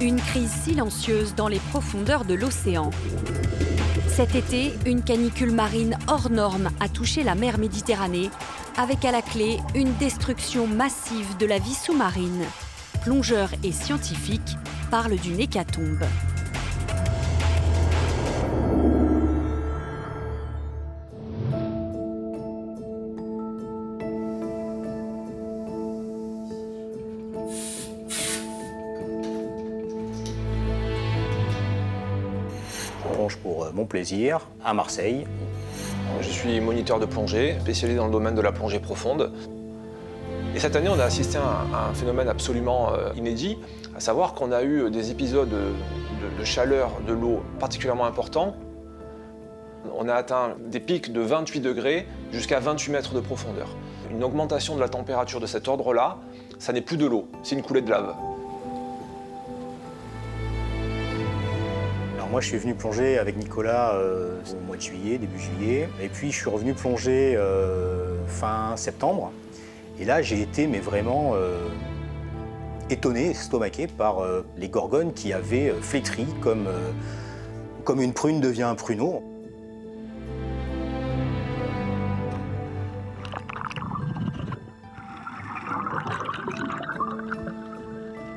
Une crise silencieuse dans les profondeurs de l'océan. Cet été, une canicule marine hors norme a touché la mer Méditerranée, avec à la clé une destruction massive de la vie sous-marine. Plongeurs et scientifiques parlent d'une hécatombe. Mon plaisir à Marseille. Je suis moniteur de plongée, spécialisé dans le domaine de la plongée profonde. Et cette année, on a assisté à un, phénomène absolument euh, inédit, à savoir qu'on a eu des épisodes de, chaleur de l'eau particulièrement importants. On a atteint des pics de 28 degrés jusqu'à 28 mètres de profondeur. Une augmentation de la température de cet ordre-là, ça n'est plus de l'eau, c'est une coulée de lave. Moi, je suis venu plonger avec Nicolas euh, au mois de juillet, début juillet. Et puis, je suis revenu plonger euh, fin septembre. Et là, j'ai été mais vraiment euh, étonné, estomaqué par les gorgones qui avaient flétri comme, comme une prune devient un pruneau.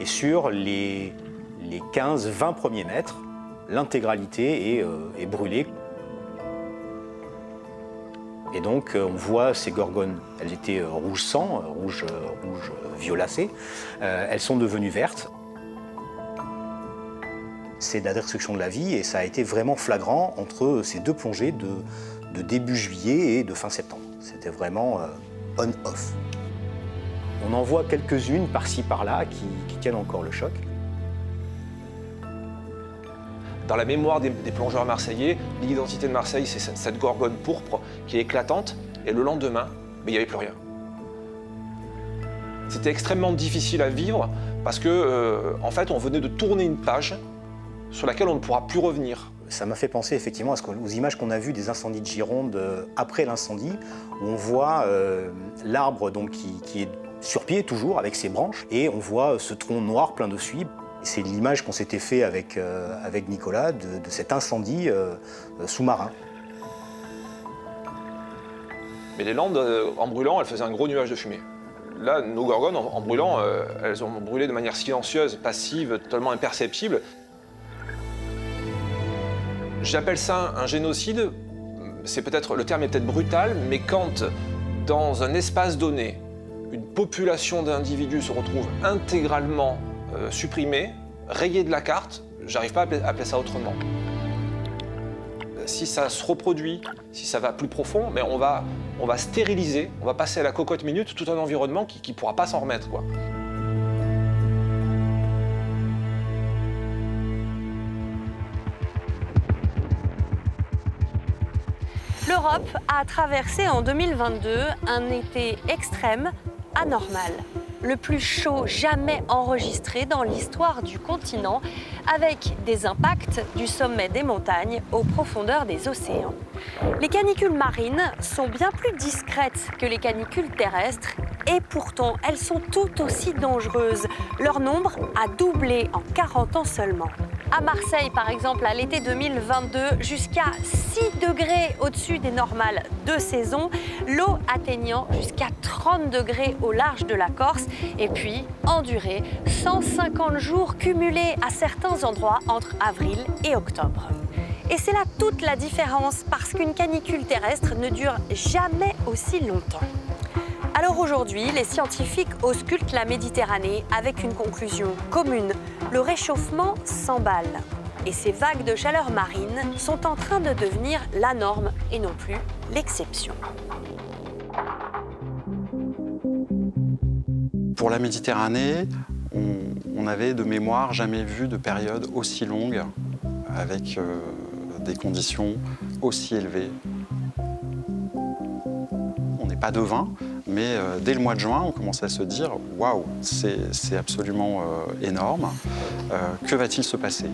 Et sur les, les 15-20 premiers mètres, l'intégralité euh, est, brûlée. Et donc euh, on voit ces gorgones, elles étaient euh, rouge sang, rouge, rouge violacé, elles sont devenues vertes. C'est la destruction de la vie et ça a été vraiment flagrant entre ces deux plongées de, début juillet et de fin septembre. C'était vraiment on-off. On en voit quelques-unes par-ci par-là qui tiennent encore le choc. Dans la mémoire des, plongeurs marseillais, l'identité de Marseille, c'est cette gorgone pourpre qui est éclatante, et le lendemain, il n'y avait plus rien. C'était extrêmement difficile à vivre parce que, euh, en fait, on venait de tourner une page sur laquelle on ne pourra plus revenir. Ça m'a fait penser effectivement aux images qu'on a vues des incendies de Gironde euh, après l'incendie, où on voit euh, l'arbre qui, qui, est sur pied toujours avec ses branches, et on voit ce tronc noir plein de suie. C'est l'image qu'on s'était fait avec, euh, Nicolas de, cet incendie euh, euh, sous-marin. Mais les landes, en brûlant, elles faisaient un gros nuage de fumée. Là, nos gorgones, en, brûlant, elles ont brûlé de manière silencieuse, passive, totalement imperceptible. J'appelle ça un génocide. C'est peut-être le terme est peut-être brutal, mais quand dans un espace donné, une population d'individus se retrouve intégralement euh, supprimer, rayer de la carte, j'arrive pas à appeler, ça autrement. Si ça se reproduit, si ça va plus profond, mais on va, on va stériliser, on va passer à la cocotte minute tout un environnement qui ne pourra pas s'en remettre. L'Europe a traversé en 2022 un été extrême, anormal le plus chaud jamais enregistré dans l'histoire du continent, avec des impacts du sommet des montagnes aux profondeurs des océans. Les canicules marines sont bien plus discrètes que les canicules terrestres et pourtant elles sont tout aussi dangereuses. Leur nombre a doublé en 40 ans seulement. À Marseille, par exemple, à l'été 2022, jusqu'à 6 degrés au-dessus des normales de saison, l'eau atteignant jusqu'à 30 degrés au large de la Corse, et puis en durée, 150 jours cumulés à certains endroits entre avril et octobre. Et c'est là toute la différence parce qu'une canicule terrestre ne dure jamais aussi longtemps. Alors aujourd'hui, les scientifiques auscultent la Méditerranée avec une conclusion commune. Le réchauffement s'emballe. Et ces vagues de chaleur marine sont en train de devenir la norme et non plus l'exception. Pour la Méditerranée, on, avait de mémoire jamais vu de période aussi longue avec euh, des conditions aussi élevées. On n'est pas devin, mais euh, dès le mois de juin, on commençait à se dire waouh, c'est absolument euh, énorme. Euh, que va-t-il se passer?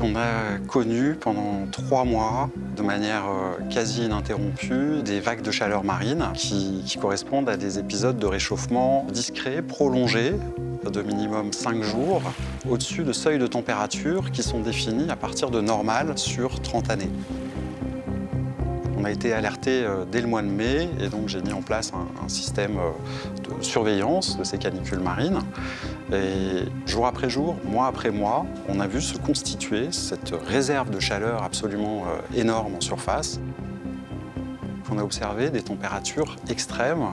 On a connu pendant trois mois, de manière quasi ininterrompue, des vagues de chaleur marine qui, qui correspondent à des épisodes de réchauffement discrets, prolongés, de minimum 5 jours, au-dessus de seuils de température qui sont définis à partir de normal sur 30 années. A été alerté euh, dès le mois de mai et donc j'ai mis en place un, système euh, de surveillance de ces canicules marines. Et jour après jour, mois après mois, on a vu se constituer cette réserve de chaleur absolument euh, énorme en surface. On a observé des températures extrêmes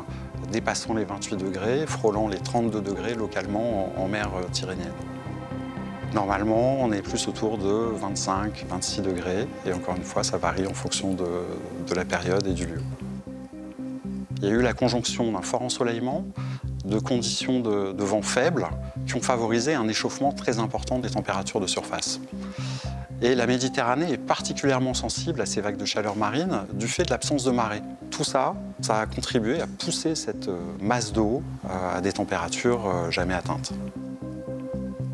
dépassant les 28 degrés, frôlant les 32 degrés localement en, en mer Tyrrhénienne. Normalement, on est plus autour de 25, 26 degrés, et encore une fois, ça varie en fonction de, la période et du lieu. Il y a eu la conjonction d'un fort ensoleillement, de conditions de, de vent faibles, qui ont favorisé un échauffement très important des températures de surface. Et la Méditerranée est particulièrement sensible à ces vagues de chaleur marine du fait de l'absence de marée. Tout ça, ça a contribué à pousser cette euh, masse d'eau euh, à des températures euh, jamais atteintes.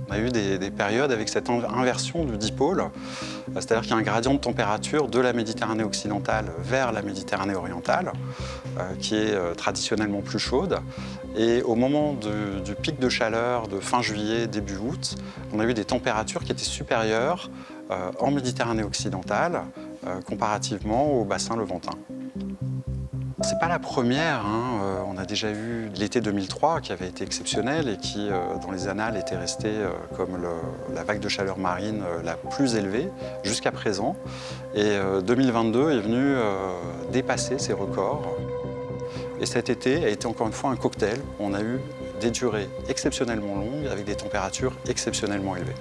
On a eu des, des périodes avec cette inversion du dipôle, c'est-à-dire qu'il y a un gradient de température de la Méditerranée occidentale vers la Méditerranée orientale, euh, qui est euh, traditionnellement plus chaude. Et au moment du pic de chaleur de fin juillet, début août, on a eu des températures qui étaient supérieures euh, en Méditerranée occidentale euh, comparativement au bassin levantin. C'est pas la première. hein. Euh, on a déjà eu l'été 2003 qui avait été exceptionnel et qui, euh, dans les annales, était resté euh, comme la vague de chaleur marine la plus élevée jusqu'à présent. Et euh, 2022 est venu dépasser ces records. Et cet été a été encore une fois un cocktail. On a eu des durées exceptionnellement longues avec des températures exceptionnellement élevées.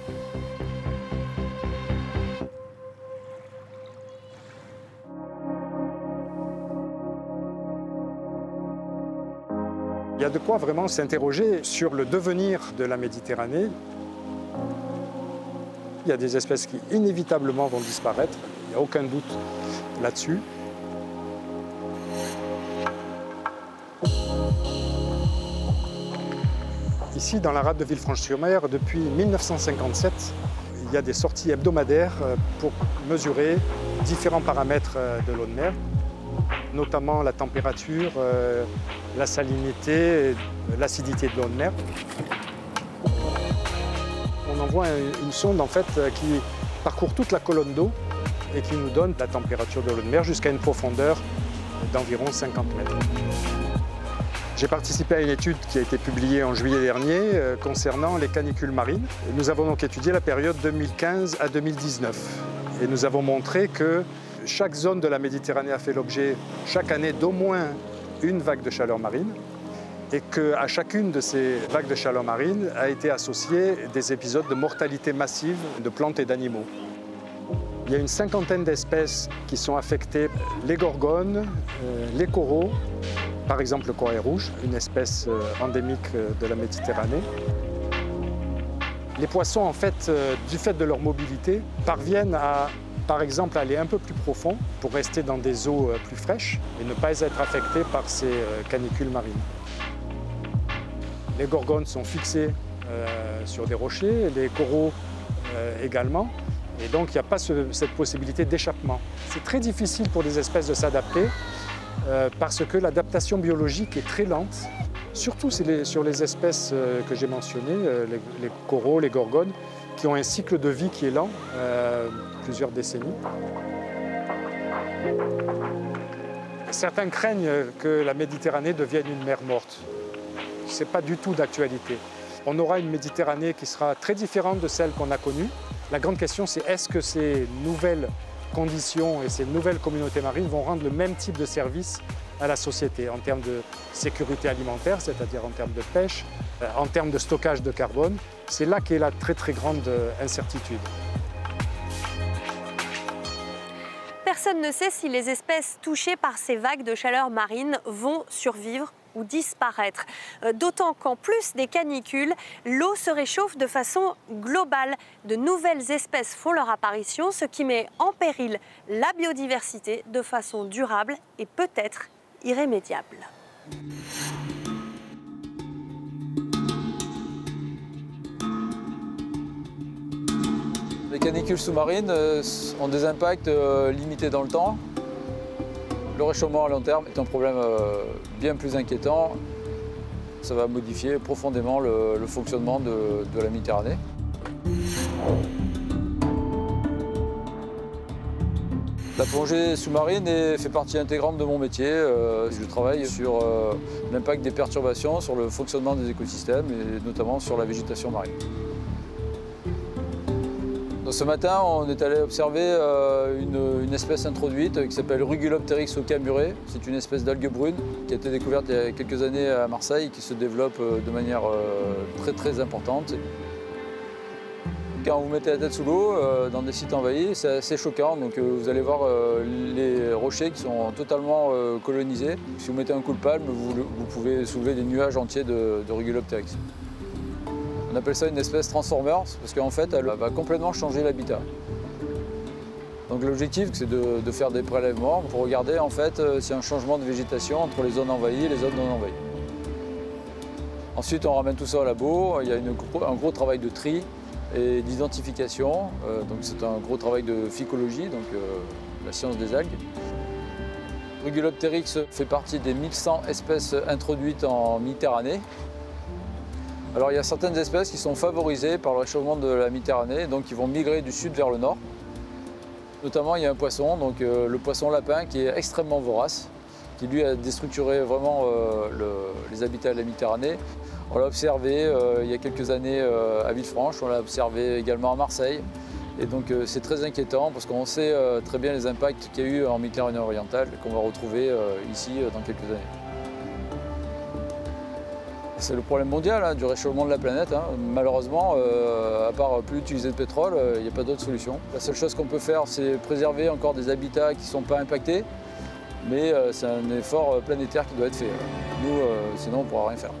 A de quoi vraiment s'interroger sur le devenir de la Méditerranée. Il y a des espèces qui inévitablement vont disparaître, il n'y a aucun doute là-dessus. Ici, dans la rade de Villefranche-sur-Mer, depuis 1957, il y a des sorties hebdomadaires euh, pour mesurer différents paramètres euh, de l'eau de mer, notamment la température, euh, la salinité, et l'acidité de l'eau de mer. On envoie un- une sonde en fait euh, qui parcourt toute la colonne d'eau et qui nous donne la température de l'eau de mer jusqu'à une profondeur d'environ 50 mètres. J'ai participé à une étude qui a été publiée en juillet dernier euh, concernant les canicules marines. Nous avons donc étudié la période 2015 à 2019 et nous avons montré que chaque zone de la Méditerranée a fait l'objet chaque année d'au moins une vague de chaleur marine et qu'à chacune de ces vagues de chaleur marine a été associé des épisodes de mortalité massive de plantes et d'animaux. Il y a une cinquantaine d'espèces qui sont affectées, les gorgones, euh, les coraux, par exemple le corail rouge, une espèce euh, endémique euh, de la Méditerranée. Les poissons, en fait, du fait de leur mobilité, parviennent à, par exemple, aller un peu plus profond pour rester dans des eaux euh, plus fraîches et ne pas être affectés par ces euh, canicules marines. Les gorgones sont fixées euh, sur des rochers, les coraux également, et donc il n'y a pas ce- cette possibilité d'échappement. C'est très difficile pour des espèces de s'adapter parce que l'adaptation biologique est très lente, surtout sur les espèces euh, que j'ai mentionnées, euh, les, les coraux, les gorgones, qui ont un cycle de vie qui est lent, euh, plusieurs décennies. Certains craignent que la Méditerranée devienne une mer morte. Ce n'est pas du tout d'actualité. On aura une Méditerranée qui sera très différente de celle qu'on a connue. La grande question, c'est est-ce que ces nouvelles conditions et ces nouvelles communautés marines vont rendre le même type de service à la société en termes de sécurité alimentaire, c'est-à-dire en termes de pêche, euh, en termes de stockage de carbone. C'est là qu'est la très très grande euh, incertitude. Personne ne sait si les espèces touchées par ces vagues de chaleur marine vont survivre ou disparaître. Euh, D'autant qu'en plus des canicules, l'eau se réchauffe de façon globale. De nouvelles espèces font leur apparition, ce qui met en péril la biodiversité de façon durable et peut-être irrémédiable. Les canicules sous-marines euh, ont des impacts euh, limités dans le temps. Le réchauffement à long terme est un problème euh, bien plus inquiétant. Ça va modifier profondément le, fonctionnement de, de la Méditerranée. La plongée sous-marine fait partie intégrante de mon métier. Euh, Je travaille sur euh, l'impact des perturbations sur le fonctionnement des écosystèmes et notamment sur la végétation marine. Ce matin, on est allé observer euh, une, espèce introduite qui s'appelle Rugulopteryx ocamuré. C'est une espèce d'algue brune qui a été découverte il y a quelques années à Marseille et qui se développe de manière très très importante. Quand vous mettez la tête sous l'eau, euh, dans des sites envahis, c'est assez choquant. Donc euh, vous allez voir euh, les rochers qui sont totalement colonisés. Si vous mettez un coup de palme, vous, pouvez soulever des nuages entiers de, de. On appelle ça une espèce transformer parce qu'en fait, elle va complètement changer l'habitat. Donc l'objectif, c'est de, faire des prélèvements pour regarder en fait s'il y a un changement de végétation entre les zones envahies et les zones non envahies. Ensuite, on ramène tout ça au labo. Il y a un gros travail de tri et d'identification. Euh, donc c'est un gros travail de phycologie, donc euh, la science des algues. Rugulopteryx fait partie des 1100 espèces introduites en Méditerranée. Alors il y a certaines espèces qui sont favorisées par le réchauffement de la Méditerranée, donc qui vont migrer du sud vers le nord. Notamment il y a un poisson, donc euh, le poisson lapin qui est extrêmement vorace, qui lui a déstructuré vraiment euh, le- les habitats de la Méditerranée. On l'a observé euh, il y a quelques années euh, à Villefranche, on l'a observé également à Marseille. Et donc c'est très inquiétant parce qu'on sait très bien les impacts qu'il y a eu en Méditerranée orientale qu'on va retrouver ici dans quelques années. C'est le problème mondial hein, du réchauffement de la planète. hein. Malheureusement, à part plus utiliser de pétrole, il n'y a pas d'autre solution. La seule chose qu'on peut faire, c'est préserver encore des habitats qui ne sont pas impactés, mais euh, c'est un effort euh, planétaire qui doit être fait. Nous, euh, sinon, on ne pourra rien faire.